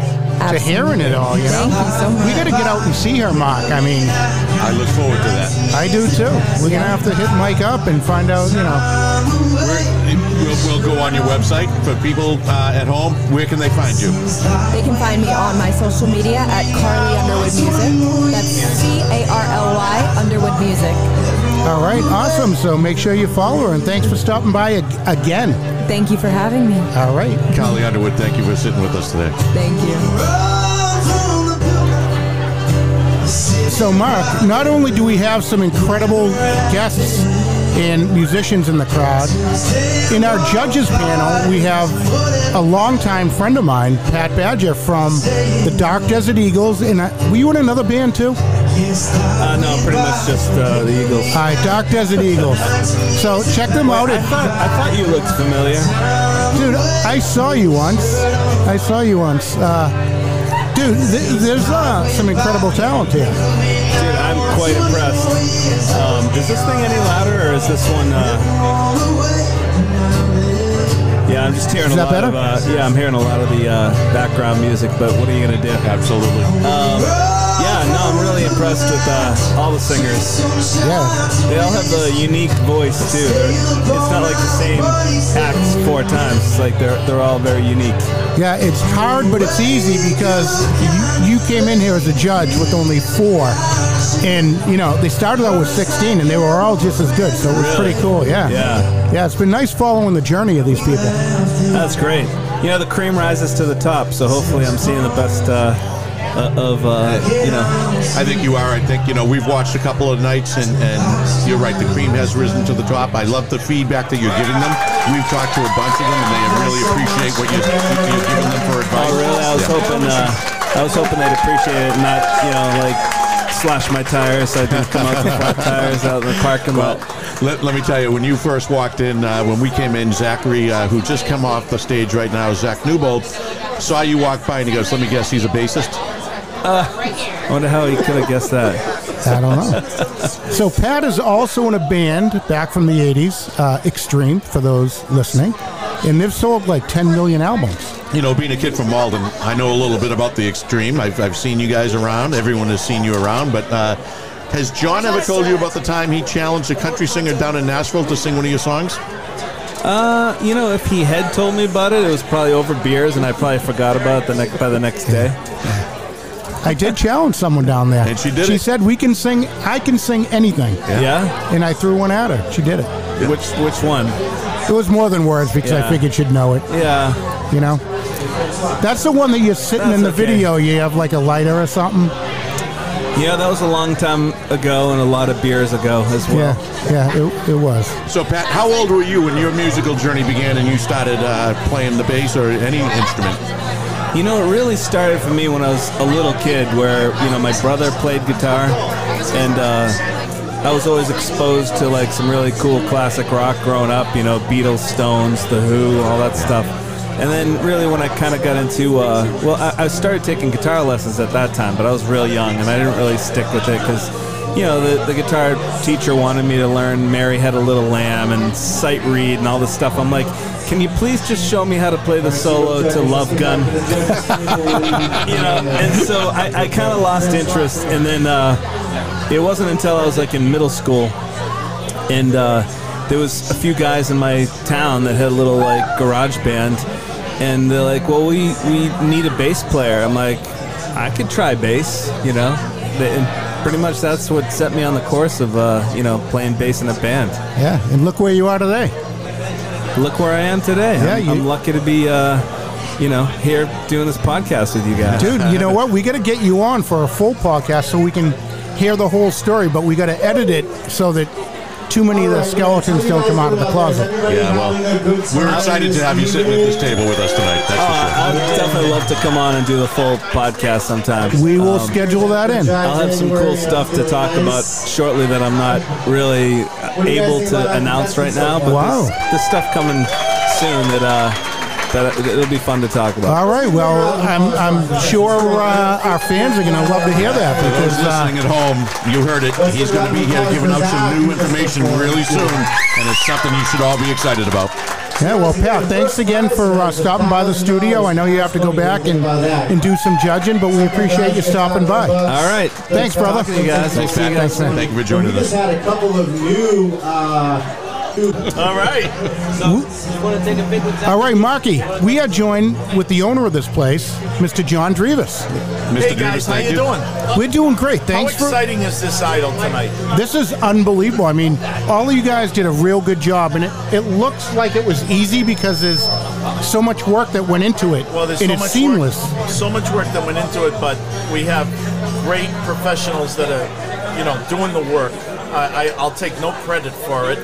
[SPEAKER 1] to hearing it all, you know?
[SPEAKER 10] Thank you so
[SPEAKER 1] We
[SPEAKER 10] much.
[SPEAKER 1] got to get out and see her, Mark. I mean,
[SPEAKER 2] I look forward to that.
[SPEAKER 1] I do too. We're going to have to hit Mike up and find out, you know.
[SPEAKER 2] We're, we'll, we'll go on your website for people uh, at home. Where can they find you?
[SPEAKER 10] They can find me on my social media at Carly Underwood Music. That's C A R L Y Underwood Music.
[SPEAKER 1] All right. Awesome. So make sure you follow her. And thanks for stopping by ag- again.
[SPEAKER 10] Thank you for having me.
[SPEAKER 1] All right.
[SPEAKER 2] Carly Underwood, thank you for sitting with us today.
[SPEAKER 10] Thank you.
[SPEAKER 1] So, Mark, not only do we have some incredible guests and musicians in the crowd, in our judges panel, we have a longtime friend of mine, Pat Badger from the Dark Desert Eagles. And uh, were you in another band too?
[SPEAKER 11] Uh, no, pretty much just uh, the Eagles.
[SPEAKER 1] All right, Dark Desert Eagles. So check them out.
[SPEAKER 11] I thought I thought you looked familiar.
[SPEAKER 1] dude, I saw you once. I saw you once. Uh, dude, th- there's uh, some incredible talent here.
[SPEAKER 11] Dude, I'm quite impressed. Um, is this thing any louder, or is this one? Uh... Yeah, I'm just hearing
[SPEAKER 1] Is
[SPEAKER 11] a lot
[SPEAKER 1] better?
[SPEAKER 11] of. Uh, yeah, I'm hearing a lot of the uh, background music. But what are you gonna do?
[SPEAKER 2] Absolutely.
[SPEAKER 11] Um, yeah, no, I'm really impressed with uh, all the singers.
[SPEAKER 1] Yeah.
[SPEAKER 11] They all have a unique voice too. They're, it's not like the same acts four times. It's like they're they're all very unique.
[SPEAKER 1] Yeah, it's hard, but it's easy because you, you came in here as a judge with only four. And, you know, they started out with 16 and they were all just as good. So it was
[SPEAKER 11] Really?
[SPEAKER 1] pretty cool. Yeah.
[SPEAKER 11] Yeah.
[SPEAKER 1] Yeah, it's been nice following the journey of these people.
[SPEAKER 11] That's great. You know, the cream rises to the top, so hopefully I'm seeing the best uh, uh, of, uh, you know.
[SPEAKER 2] I think you are. I think, you know, we've watched a couple of nights and, and you're right, the cream has risen to the top. I love the feedback that you're giving them. We've talked to a bunch of them and they really appreciate what you're, you're giving them for advice.
[SPEAKER 11] Oh, really? I was
[SPEAKER 2] Yeah.
[SPEAKER 11] hoping, uh, I was hoping they'd appreciate it, and not, you know, like slash my tires so I didn't come out with flat tires out in the parking
[SPEAKER 2] Well,
[SPEAKER 11] lot.
[SPEAKER 2] let, let me tell you, when you first walked in, uh, when we came in, Zachary, uh, who just come off the stage right now, Zach Newbold, saw you walk by and he goes, let me guess, he's a bassist?
[SPEAKER 11] I wonder how he could have guessed that.
[SPEAKER 1] I don't know. so Pat is also in a band back from the 80s, uh, Extreme, for those listening. And they've sold like 10 million albums.
[SPEAKER 2] You know, being a kid from Malden, I know a little bit about the extreme. I've, I've seen you guys around. Everyone has seen you around. But uh, has John ever told you about the time he challenged a country singer down in Nashville to sing one of your songs?
[SPEAKER 11] Uh, you know, if he had told me about it, it was probably over beers, and I probably forgot about it the next by the next day.
[SPEAKER 1] I did challenge someone down there.
[SPEAKER 2] And she did
[SPEAKER 1] She
[SPEAKER 2] it.
[SPEAKER 1] said, we can sing, I can sing anything.
[SPEAKER 11] Yeah.
[SPEAKER 1] And I threw one at her. She did it.
[SPEAKER 11] Which which one?
[SPEAKER 1] It was more than words because I figured she'd know it.
[SPEAKER 11] Yeah.
[SPEAKER 1] You know? That's the one that you're sitting in the
[SPEAKER 11] okay.
[SPEAKER 1] video. You have like a lighter or something.
[SPEAKER 11] Yeah, that was a long time ago and a lot of beers ago as well.
[SPEAKER 1] Yeah, yeah, it, it was.
[SPEAKER 2] So, Pat, how old were you when your musical journey began and you started uh, playing the bass or any instrument?
[SPEAKER 11] You know, it really started for me when I was a little kid, where you know my brother played guitar, and uh, I was always exposed to like some really cool classic rock growing up. You know, Beatles, Stones, The Who, all that stuff. And then really when I kind of got into, uh, well, I, I started taking guitar lessons at that time, but I was real young and I didn't really stick with it because you know, the, the guitar teacher wanted me to learn Mary Had a Little Lamb and Sight Read and all this stuff. I'm like, can you please just show me how to play the solo to Love Gun? you know, and so I, I kind of lost interest. And then uh, it wasn't until I was like in middle school and uh, there was a few guys in my town that had a little like garage band and they're like well we, we need a bass player i'm like i could try bass you know and pretty much that's what set me on the course of uh, you know playing bass in a band
[SPEAKER 1] Yeah, and look where you are today.
[SPEAKER 11] look where i am today
[SPEAKER 1] Yeah,
[SPEAKER 11] I'm,
[SPEAKER 1] you-
[SPEAKER 11] I'm lucky to be uh, you know here doing this podcast with you guys
[SPEAKER 1] Dude, you know what? We got to get you on for a full podcast so we can hear the whole story, but we got to edit it so that too many of the skeletons don't come out of the closet.
[SPEAKER 2] Yeah, well, we're excited to have you sitting at this table with us tonight. That's
[SPEAKER 11] Uh,
[SPEAKER 2] for sure.
[SPEAKER 11] I'd definitely love to come on and do the full podcast sometime.
[SPEAKER 1] We will
[SPEAKER 11] Um,
[SPEAKER 1] schedule that in.
[SPEAKER 11] I'll have some cool stuff to talk about shortly that I'm not really able to announce right now. But
[SPEAKER 1] Wow.
[SPEAKER 11] there's, there's stuff coming soon that uh, that it'll be fun to talk about.
[SPEAKER 1] All right. Well, I'm, I'm sure uh, our fans are going to love to hear that
[SPEAKER 2] For those
[SPEAKER 1] because uh,
[SPEAKER 2] listening at home, you heard it. He's going to be here giving out some new information really soon, and it's something you should all be excited about.
[SPEAKER 1] yeah. Well, Pat, thanks again for uh, stopping by the studio. I know you have to go back and and do some judging, but we appreciate you stopping by.
[SPEAKER 11] All right.
[SPEAKER 1] Thanks, brother.
[SPEAKER 11] Talking to you guys. We'll
[SPEAKER 2] Thanks, Pat.
[SPEAKER 11] guys soon.
[SPEAKER 2] Thank you for
[SPEAKER 3] We
[SPEAKER 2] joining
[SPEAKER 3] just
[SPEAKER 2] us.
[SPEAKER 3] had a couple of new.
[SPEAKER 2] All right. Hmm?
[SPEAKER 1] All right, Marky, we are joined with the owner of this place, Mr. John Drevis.
[SPEAKER 2] Mr.
[SPEAKER 12] Hey
[SPEAKER 2] Davis,
[SPEAKER 12] guys, how
[SPEAKER 2] thank
[SPEAKER 12] you doing?
[SPEAKER 1] We're doing great.
[SPEAKER 12] How
[SPEAKER 1] Thanks for.
[SPEAKER 12] exciting is this idol tonight?
[SPEAKER 1] This is unbelievable. I mean, all of you guys did a real good job, and it, it looks like it was easy because there's so much work that went into it,
[SPEAKER 12] Well, there's
[SPEAKER 1] and
[SPEAKER 12] so
[SPEAKER 1] it's
[SPEAKER 12] much
[SPEAKER 1] seamless.
[SPEAKER 12] work, so much work that went into it, but we have great professionals that are, you know, doing the work. I, I, I'll take no credit for it,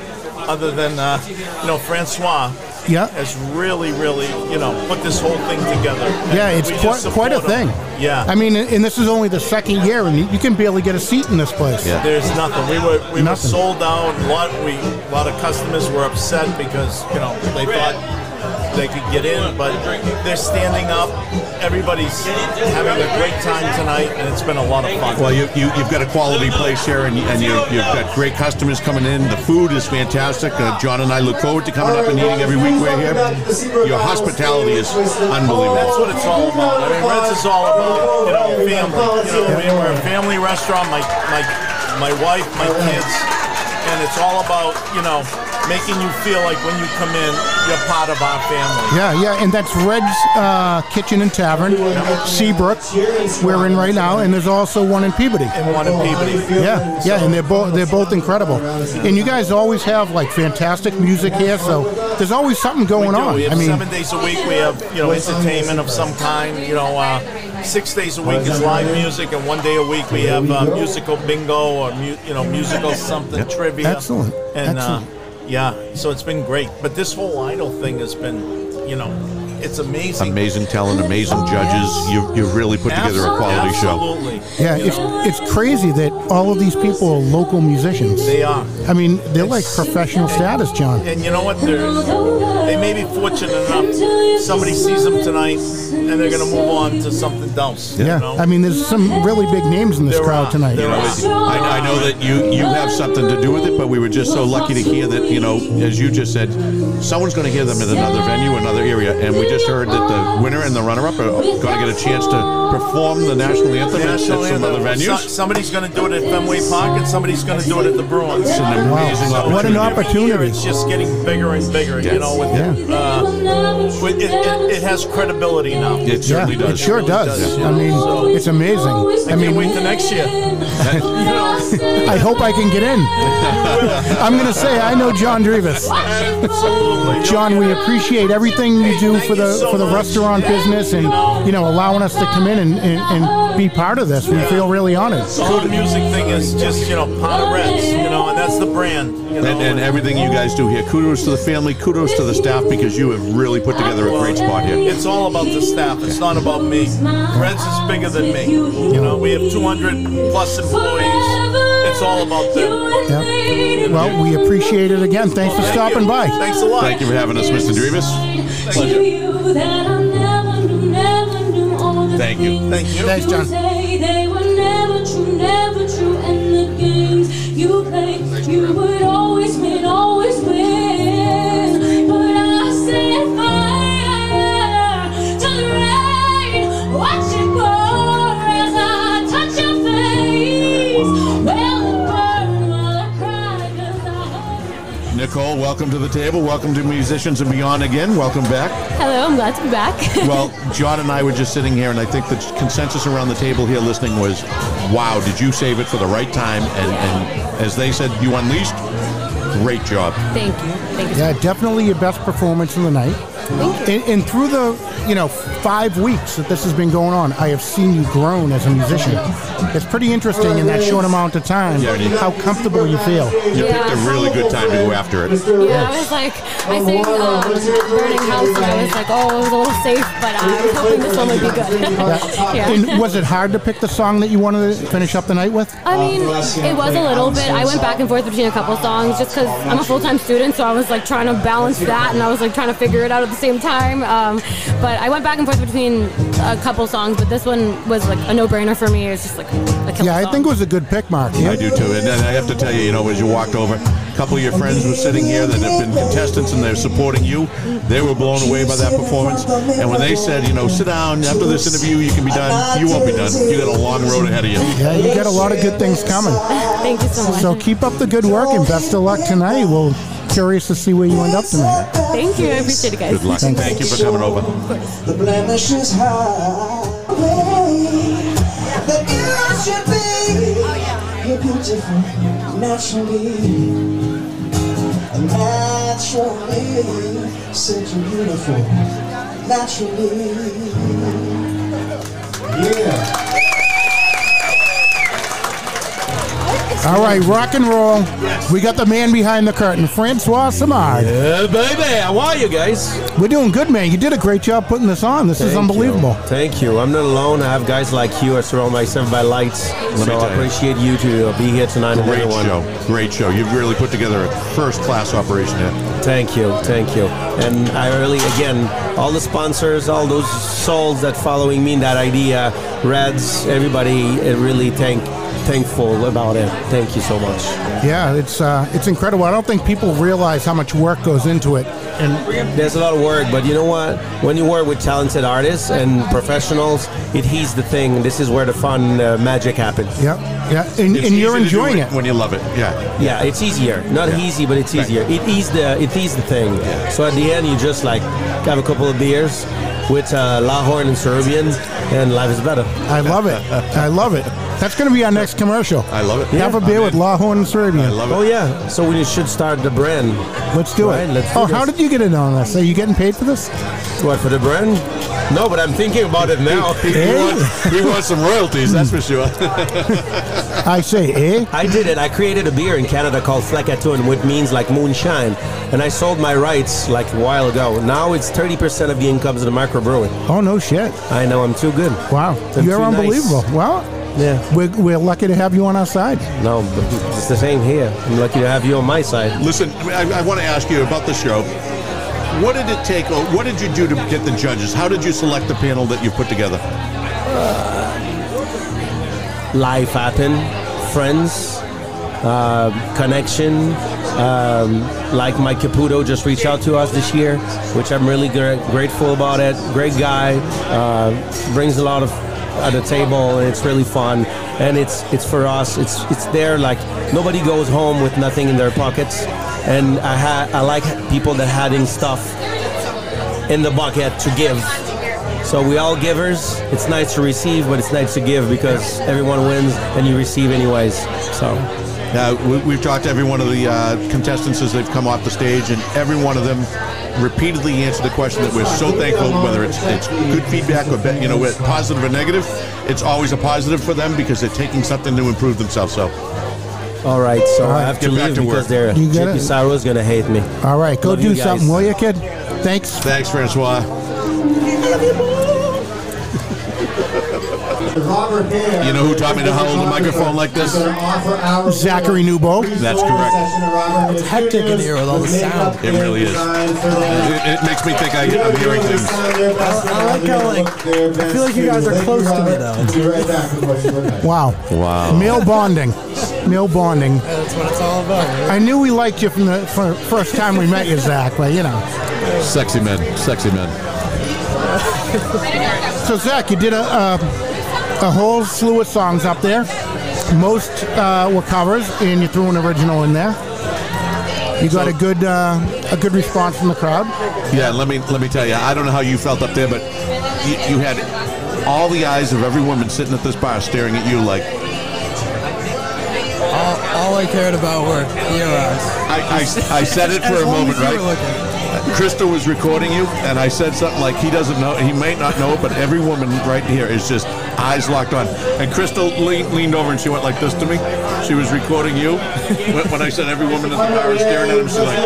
[SPEAKER 12] other than uh, you know, Francois
[SPEAKER 1] Yeah,
[SPEAKER 12] has really, really, you know, put this whole thing together.
[SPEAKER 1] yeah, it's quite, quite a
[SPEAKER 12] support him.
[SPEAKER 1] thing.
[SPEAKER 12] Yeah.
[SPEAKER 1] I mean, and this is only the second year, and you can barely get a seat in this place.
[SPEAKER 2] Yeah.
[SPEAKER 12] There's nothing. We were we
[SPEAKER 1] Nothing.
[SPEAKER 12] were sold out. A lot we a lot of customers were upset because you know they thought they could get in, but they're standing up. Everybody's having a great time tonight, and it's been a lot of fun.
[SPEAKER 2] Well, you, you, you've got a quality place here, and, and you, you've got great customers coming in. The food is fantastic. Uh, John and I look forward to coming up and eating every week we're here. Your hospitality is unbelievable.
[SPEAKER 12] That's what it's all about. I mean, Reds is all about you know family. You know, we- we're a family restaurant. My my my wife, my kids, and it's all about you know making you feel like when you come in, you're part of our family.
[SPEAKER 1] Yeah, yeah, and that's Red's uh, Kitchen and Tavern, Seabrook. We're in right now, and there's also one in Peabody.
[SPEAKER 12] And one in Peabody.
[SPEAKER 1] Yeah, yeah, and they're both they're both incredible. And you guys always have like fantastic music here, so there's always something going
[SPEAKER 12] We do.
[SPEAKER 1] on.
[SPEAKER 12] We have
[SPEAKER 1] I mean,
[SPEAKER 12] seven days a week. We have you know entertainment of some kind. You know, uh, six days a week is live music, and one day a week we have uh, musical bingo or mu- you know musical something trivia.
[SPEAKER 1] Excellent.
[SPEAKER 12] And
[SPEAKER 1] Excellent.
[SPEAKER 12] Yeah, so it's been great. But this whole idol thing has been, you know, it's amazing.
[SPEAKER 2] Amazing talent, amazing judges. You've, you've really put together a quality show.
[SPEAKER 12] Absolutely.
[SPEAKER 1] yeah,
[SPEAKER 12] You
[SPEAKER 1] it's
[SPEAKER 12] know,
[SPEAKER 1] it's crazy that all of these people are local musicians.
[SPEAKER 12] they are.
[SPEAKER 1] I mean, they're like professional status, John.
[SPEAKER 12] And you know what? They're, they may be fortunate enough. Somebody sees them tonight, and they're going to move on to something else.
[SPEAKER 1] Yeah,
[SPEAKER 12] You know?
[SPEAKER 1] I mean, there's some really big names in this
[SPEAKER 12] There
[SPEAKER 1] crowd
[SPEAKER 12] are.
[SPEAKER 1] tonight.
[SPEAKER 12] There are.
[SPEAKER 2] I, I know that you, you have something to do with it, but we were just so lucky to hear that, you know, as you just said, someone's going to hear them in another venue, another area. And we just heard that the winner and the runner up are going to get a chance to perform the national anthem at-
[SPEAKER 12] National
[SPEAKER 2] at some
[SPEAKER 12] anthem.
[SPEAKER 2] other venues.
[SPEAKER 12] So- somebody's going to do it at Fenway Park, and somebody's going to do it at the Bruins.
[SPEAKER 2] It's an amazing
[SPEAKER 1] Wow.
[SPEAKER 2] opportunity.
[SPEAKER 1] What an opportunity.
[SPEAKER 12] year it's just getting bigger and bigger. You know, with,
[SPEAKER 1] Yeah.
[SPEAKER 12] uh, with it, it, it has credibility now.
[SPEAKER 2] It
[SPEAKER 1] Yeah,
[SPEAKER 2] does.
[SPEAKER 1] it
[SPEAKER 2] does.
[SPEAKER 1] sure
[SPEAKER 12] really
[SPEAKER 1] does.
[SPEAKER 12] does,
[SPEAKER 1] I mean,
[SPEAKER 12] So-
[SPEAKER 1] it's amazing.
[SPEAKER 12] I
[SPEAKER 1] I
[SPEAKER 12] can't
[SPEAKER 1] mean,
[SPEAKER 12] wait to next year.
[SPEAKER 1] I hope I can get in. I'm going to say I know John Drevis.
[SPEAKER 12] absolutely.
[SPEAKER 1] John, we appreciate everything you do for the for the restaurant business and you know allowing us to come in and, and, and be part of this. We feel really honored.
[SPEAKER 12] The whole music thing is just you know part of Reds, you know, and that's the brand. You know,
[SPEAKER 2] And, and everything you guys do here. Kudos to the family, kudos to the staff, because you have really put together a great spot here.
[SPEAKER 12] It's all about the staff. It's not about me. Reds is bigger than me. You know, we have 200 plus employees. It's all about them.
[SPEAKER 1] Yeah. Well, we appreciate it again. Thanks for
[SPEAKER 12] Thank
[SPEAKER 1] stopping
[SPEAKER 12] you.
[SPEAKER 1] by.
[SPEAKER 12] Thanks a lot.
[SPEAKER 2] Thank you for having us, Mr. Drevis.
[SPEAKER 7] Pleasure.
[SPEAKER 2] Thank you.
[SPEAKER 12] Thank you.
[SPEAKER 1] Thanks, John.
[SPEAKER 7] Games you play. You would always win,
[SPEAKER 2] Nicole, welcome to the table. Welcome to Musicians and Beyond again. Welcome back.
[SPEAKER 13] Hello, I'm glad to be back.
[SPEAKER 2] Well, John and I were just sitting here, and I think the consensus around the table here listening was, wow, did you save it for the right time? And, and as they said, you unleashed. Great job.
[SPEAKER 13] Thank you. Thank you.
[SPEAKER 1] Yeah, definitely your best performance in the night. And, and through the you know five weeks that this has been going on, I have seen you grown as a musician. It's pretty interesting in that short amount of time
[SPEAKER 2] Yeah,
[SPEAKER 1] how comfortable you feel.
[SPEAKER 2] You picked a really good time to go after it.
[SPEAKER 13] Yeah, I was like, I sang um, Burning House, and I was like, oh, it was a little safe, but I was hoping this one would be good. yeah.
[SPEAKER 1] And was it hard to pick the song that you wanted to finish up the night with?
[SPEAKER 13] I mean, it was a little bit. I went back and forth between a couple songs just because I'm a full time student, so I was like trying to balance that, and I was like trying to figure it out at the same time. Um, but I went back and forth between a couple songs, but this one was like a no brainer for me. It's just like a killer
[SPEAKER 1] Yeah, I
[SPEAKER 13] song.
[SPEAKER 1] think it was a good pick, Mark.
[SPEAKER 2] I do too. And then I have to tell you, you know, as you walked over, a couple of your friends were sitting here that have been contestants and they're supporting you. They were blown away by that performance. And when they said, you know, sit down after this interview, you can be done, you won't be done. You got a long road ahead of you.
[SPEAKER 1] Yeah, you got a lot of good things coming.
[SPEAKER 13] Thank you so much.
[SPEAKER 1] So keep up the good work and best of luck tonight. We're curious to see where you end up tonight.
[SPEAKER 13] Thank you. I appreciate it, guys.
[SPEAKER 2] Good luck.
[SPEAKER 1] Thanks.
[SPEAKER 2] Thank you for coming over.
[SPEAKER 3] The blemish is high. That you should be. Oh, you're beautiful naturally. Naturally. Said you're beautiful naturally. Yeah.
[SPEAKER 1] All right, rock and roll. We got the man behind the curtain, Francois Simard.
[SPEAKER 14] Yeah, baby. How are you guys?
[SPEAKER 1] We're doing good, man. You did a great job putting this on. This is unbelievable.
[SPEAKER 14] You. Thank you. I'm not alone. I have guys like you. I surround myself by lights.
[SPEAKER 2] me
[SPEAKER 14] So I appreciate you to uh, be here tonight.
[SPEAKER 2] Great
[SPEAKER 14] everyone.
[SPEAKER 2] show. Great show. You've really put together a first class operation here.
[SPEAKER 14] Thank you, thank you. And I really, again, all the sponsors, all those souls that following me in that idea, Reds, everybody, really thank, thankful about it. Thank you so much.
[SPEAKER 1] Yeah, it's uh, it's incredible. I don't think people realize how much work goes into it. And
[SPEAKER 14] There's a lot of work, but you know what? When you work with talented artists and professionals, it he's the thing. This is where the fun uh, magic happens.
[SPEAKER 1] yeah, yeah, and, and you're
[SPEAKER 2] easy to do
[SPEAKER 1] enjoying it.
[SPEAKER 2] when you love it. Yeah.
[SPEAKER 14] Yeah, it's easier. Not
[SPEAKER 2] Yeah.
[SPEAKER 14] easy, but it's easier. It is the it is the thing. Yeah. So at the end, you just like have a couple of beers with uh, Lahorn and Serbian, and life is better.
[SPEAKER 1] I love it. I love it. That's going to be our next commercial.
[SPEAKER 2] I love it.
[SPEAKER 1] Have a
[SPEAKER 2] I'm
[SPEAKER 1] beer
[SPEAKER 2] in.
[SPEAKER 1] with Lahorn and Serbian.
[SPEAKER 2] I love it.
[SPEAKER 14] Oh yeah. So we should start the brand.
[SPEAKER 1] Let's do
[SPEAKER 14] Right,
[SPEAKER 1] it.
[SPEAKER 14] let's do
[SPEAKER 1] oh, how
[SPEAKER 14] this.
[SPEAKER 1] did you get in on this? Are you getting paid for this?
[SPEAKER 14] What for the brand? No, but I'm thinking about it now.
[SPEAKER 2] We want, he wants some royalties, that's for sure.
[SPEAKER 1] I say, eh?
[SPEAKER 14] I did it. I created a beer in Canada called Flacatoune, which means like moonshine, and I sold my rights like a while ago. Now it's 30% of the incomes of the microbrewing.
[SPEAKER 1] Oh no, shit!
[SPEAKER 14] I know I'm too good.
[SPEAKER 1] Wow,
[SPEAKER 14] I'm
[SPEAKER 1] you're
[SPEAKER 14] too nice.
[SPEAKER 1] unbelievable. Well,
[SPEAKER 14] Yeah.
[SPEAKER 1] we're, we're lucky to have you on our side.
[SPEAKER 14] No, but it's the same here. I'm lucky to have you on my side.
[SPEAKER 2] Listen, I, I want to ask you about the show. What did it take, or what did you do to get the judges? How did you select the panel that you put together?
[SPEAKER 14] life happen, friends, uh, connection. Um, like Mike Caputo just reached out to us this year, which I'm really gra- grateful about it. Great guy, uh, brings a lot of at the table, and it's really fun. And it's it's for us. It's it's there. Like nobody goes home with nothing in their pockets, and I ha- I like people that having stuff in the bucket to give. So we all givers. It's nice to receive, but it's nice to give because everyone wins and you receive anyways. So
[SPEAKER 2] Now, we, we've talked to every one of the uh, contestants as they've come off the stage, and every one of them repeatedly answer the question that we're so thankful, whether it's it's good feedback or be- you know with positive or negative, it's always a positive for them because they're taking something to improve themselves. So,
[SPEAKER 14] all right, so
[SPEAKER 1] All right,
[SPEAKER 14] I have to
[SPEAKER 2] get back
[SPEAKER 14] leave
[SPEAKER 2] to work.
[SPEAKER 14] because they're
[SPEAKER 1] You get
[SPEAKER 14] JP
[SPEAKER 1] it.
[SPEAKER 14] Saro's gonna hate me.
[SPEAKER 1] All right, go
[SPEAKER 14] Love
[SPEAKER 1] do
[SPEAKER 14] you guys.
[SPEAKER 1] something, will you, kid? Thanks.
[SPEAKER 2] thanks, Francois.
[SPEAKER 3] Robert Hare.
[SPEAKER 2] You know who taught me to hold a microphone like this?
[SPEAKER 1] Zachary Newbold.
[SPEAKER 2] That's correct.
[SPEAKER 3] It's
[SPEAKER 15] hectic in here with all the sound.
[SPEAKER 2] It really is. It, it makes me think I, I'm hearing things.
[SPEAKER 15] I like how like I feel like you guys are close to me though.
[SPEAKER 3] Be right back with what you look like.
[SPEAKER 1] Wow.
[SPEAKER 2] Wow.
[SPEAKER 1] Male bonding. Male bonding.
[SPEAKER 15] That's what it's all about.
[SPEAKER 1] I knew we liked you from the first time we met you, Zach, but you know.
[SPEAKER 2] Sexy men, sexy men.
[SPEAKER 1] So Zach, you did a a, a whole slew of songs up there. Most uh, were covers, and you threw an original in there. You got a good uh, a good response from the crowd.
[SPEAKER 2] Yeah, let me let me tell you. I don't know how you felt up there, but you, you had all the eyes of every woman sitting at this bar staring at you like
[SPEAKER 15] All, all I cared about were your eyes.
[SPEAKER 2] I, I, I said it for a moment, right?
[SPEAKER 15] Were looking.
[SPEAKER 2] Krista was recording you, and I said something like he doesn't know, he might not know it, but every woman right here is just eyes locked on. And Krista leaned, leaned over and she went like this to me. She was recording you. When, when I said every woman in the bar is staring at him, she's like,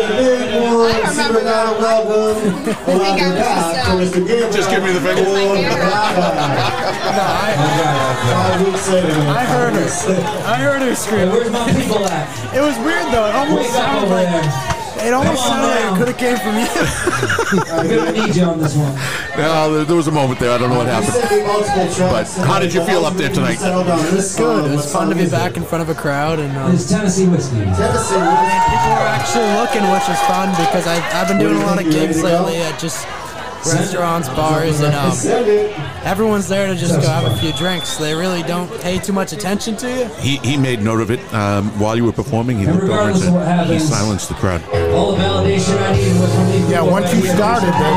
[SPEAKER 2] just give me the finger.
[SPEAKER 15] I heard her. I heard her scream. Where's my people at? It was weird though. It almost sounded like it almost sounded like it could have came from you.
[SPEAKER 8] I'm gonna need you on this one.
[SPEAKER 2] No, there, there was a moment there. I don't know what happened. But how did you feel up there tonight?
[SPEAKER 15] It was good. It was fun to be back in front of a crowd and. Um,
[SPEAKER 8] It's Tennessee whiskey.
[SPEAKER 15] People are actually looking, which is fun because I've, I've been doing a lot of gigs lately at just restaurants, bars, and um, everyone's there to just go have a few drinks. They really don't pay too much attention to you.
[SPEAKER 2] He, he made note of it um, while you were performing. He looked over and
[SPEAKER 8] regardless of what
[SPEAKER 2] said, he silenced the crowd.
[SPEAKER 8] All the validation I need was from the
[SPEAKER 1] Yeah, once you started, the,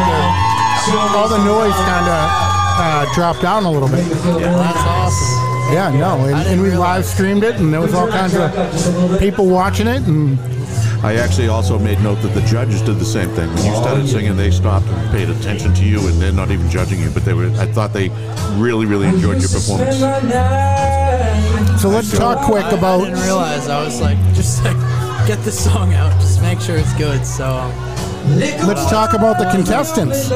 [SPEAKER 1] the, all the noise kind of uh, dropped down a little bit.
[SPEAKER 15] That's awesome.
[SPEAKER 1] Yeah, no, and, and we live streamed it, and there was all kinds of people watching it, and
[SPEAKER 2] I actually also made note that the judges did the same thing. When you started singing, they stopped and paid attention to you, and they're not even judging you. But they were. I thought they really, really enjoyed your performance.
[SPEAKER 1] so let's talk quick about.
[SPEAKER 15] I
[SPEAKER 1] about.
[SPEAKER 15] didn't realize I was like, just like, get the song out, just make sure it's good. So,
[SPEAKER 1] Let's talk about the contestants.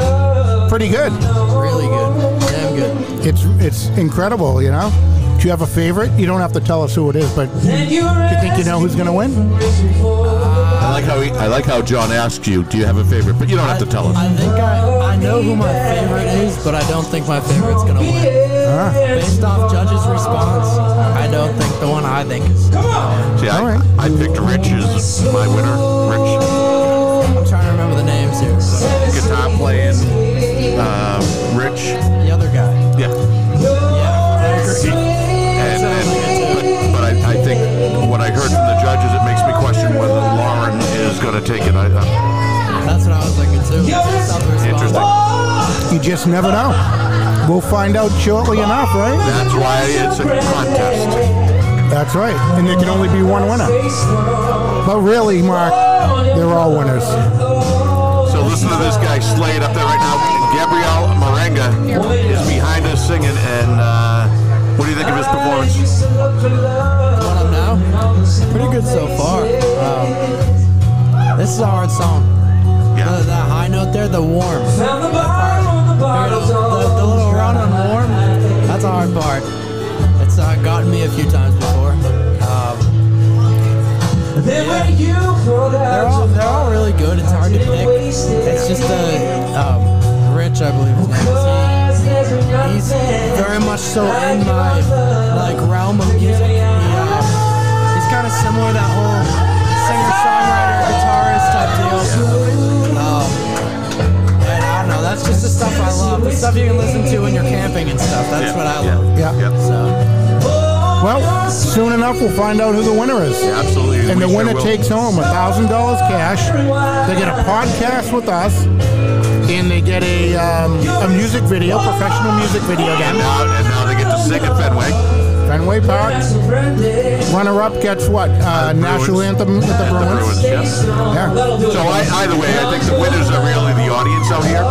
[SPEAKER 1] Pretty good.
[SPEAKER 15] really good, damn good.
[SPEAKER 1] It's it's incredible, you know. Do you have a favorite? You don't have to tell us who it is, but do you think you know who's going to win?
[SPEAKER 2] I like how he, I like how John asks you, "Do you have a favorite?" But you don't have to tell us.
[SPEAKER 15] I think I, I know who my favorite is, but I don't think my favorite's gonna win.
[SPEAKER 1] Ah.
[SPEAKER 15] Based off judges' response, I don't think the one I think is.
[SPEAKER 2] See, I, I picked Rich as my winner. Rich,
[SPEAKER 15] I'm trying to remember the names here.
[SPEAKER 2] guitar playing. Uh, Lauren is going to take it. I, uh,
[SPEAKER 15] That's what I was thinking too. Based off the
[SPEAKER 2] interesting.
[SPEAKER 1] You just never know. We'll find out shortly enough, right?
[SPEAKER 2] That's why it's a contest.
[SPEAKER 1] That's right. And there can only be one winner. But really, Mark, they're all winners.
[SPEAKER 2] So listen to this guy Slade up there right now. Gabrielle Morenga is behind us singing, and uh, what do you think of his performance?
[SPEAKER 15] What I'm now? Pretty good so far. Um, this is a hard song.
[SPEAKER 2] Yeah.
[SPEAKER 15] The, that high note there, the warm. That part. You know, the, the little run on warm, that's a hard part. It's uh, gotten me a few times before. Um, they're all they're all really good. It's hard to pick. It's just uh, um, Rich, I believe his name is. He's very much so in my like realm of music. He, uh, he's kind of similar to that whole singer songwriter guitarist type deal. Um, and I don't know. That's just the stuff I love. The stuff you can listen to when you're camping and stuff. That's
[SPEAKER 2] Yeah,
[SPEAKER 15] what I
[SPEAKER 2] yeah,
[SPEAKER 15] love.
[SPEAKER 1] Yeah.
[SPEAKER 15] So.
[SPEAKER 1] Well, soon enough, we'll find out who the winner is.
[SPEAKER 2] absolutely.
[SPEAKER 1] And the
[SPEAKER 2] We sure
[SPEAKER 1] winner
[SPEAKER 2] will.
[SPEAKER 1] takes home $1,000 cash. They get a podcast with us. And they get a, um, a music video, professional music video
[SPEAKER 2] And now, and now they get to sing at Fenway.
[SPEAKER 1] Fenway Park. Runner up gets what? Uh, national anthem with the
[SPEAKER 2] At the
[SPEAKER 1] Bruins.
[SPEAKER 2] Bruins, yes.
[SPEAKER 1] Yeah.
[SPEAKER 2] So I, either way, I think the winners are really the audience out here.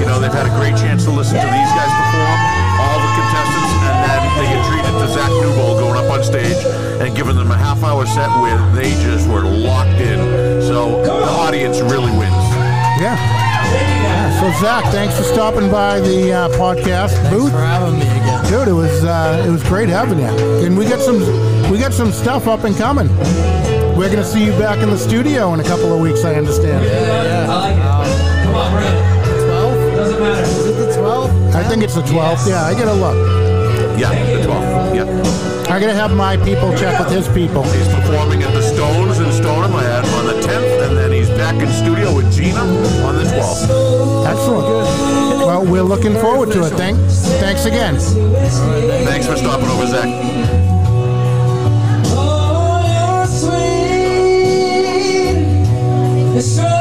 [SPEAKER 2] You know, they've had a great chance to listen to these guys perform, all the contestants, and then they get treated to Zach Newbold going up on stage and giving them a half hour set where they just were locked in. So the audience really wins.
[SPEAKER 1] Yeah. Yeah. So Zach, thanks for stopping by the uh, podcast booth.
[SPEAKER 15] for having me again.
[SPEAKER 1] Dude, it was uh, it was great having you. And we got some we got some stuff up and coming. We're gonna see you back in the studio in a couple of weeks, I understand.
[SPEAKER 15] Yeah. yeah. I like it. Um, 12?
[SPEAKER 8] Doesn't matter.
[SPEAKER 15] Is it the 12?
[SPEAKER 1] I think it's the 12th. Yeah, I get a look.
[SPEAKER 2] Yeah, the 12th. Yeah.
[SPEAKER 1] I'm gonna have my people check with his people.
[SPEAKER 2] He's performing at the Stones in Stoneland back in studio with Gina on the 12th.
[SPEAKER 1] Excellent. Well, we're looking forward to it. Thank, thanks again.
[SPEAKER 2] Thanks for stopping over, Zach.
[SPEAKER 16] Keep on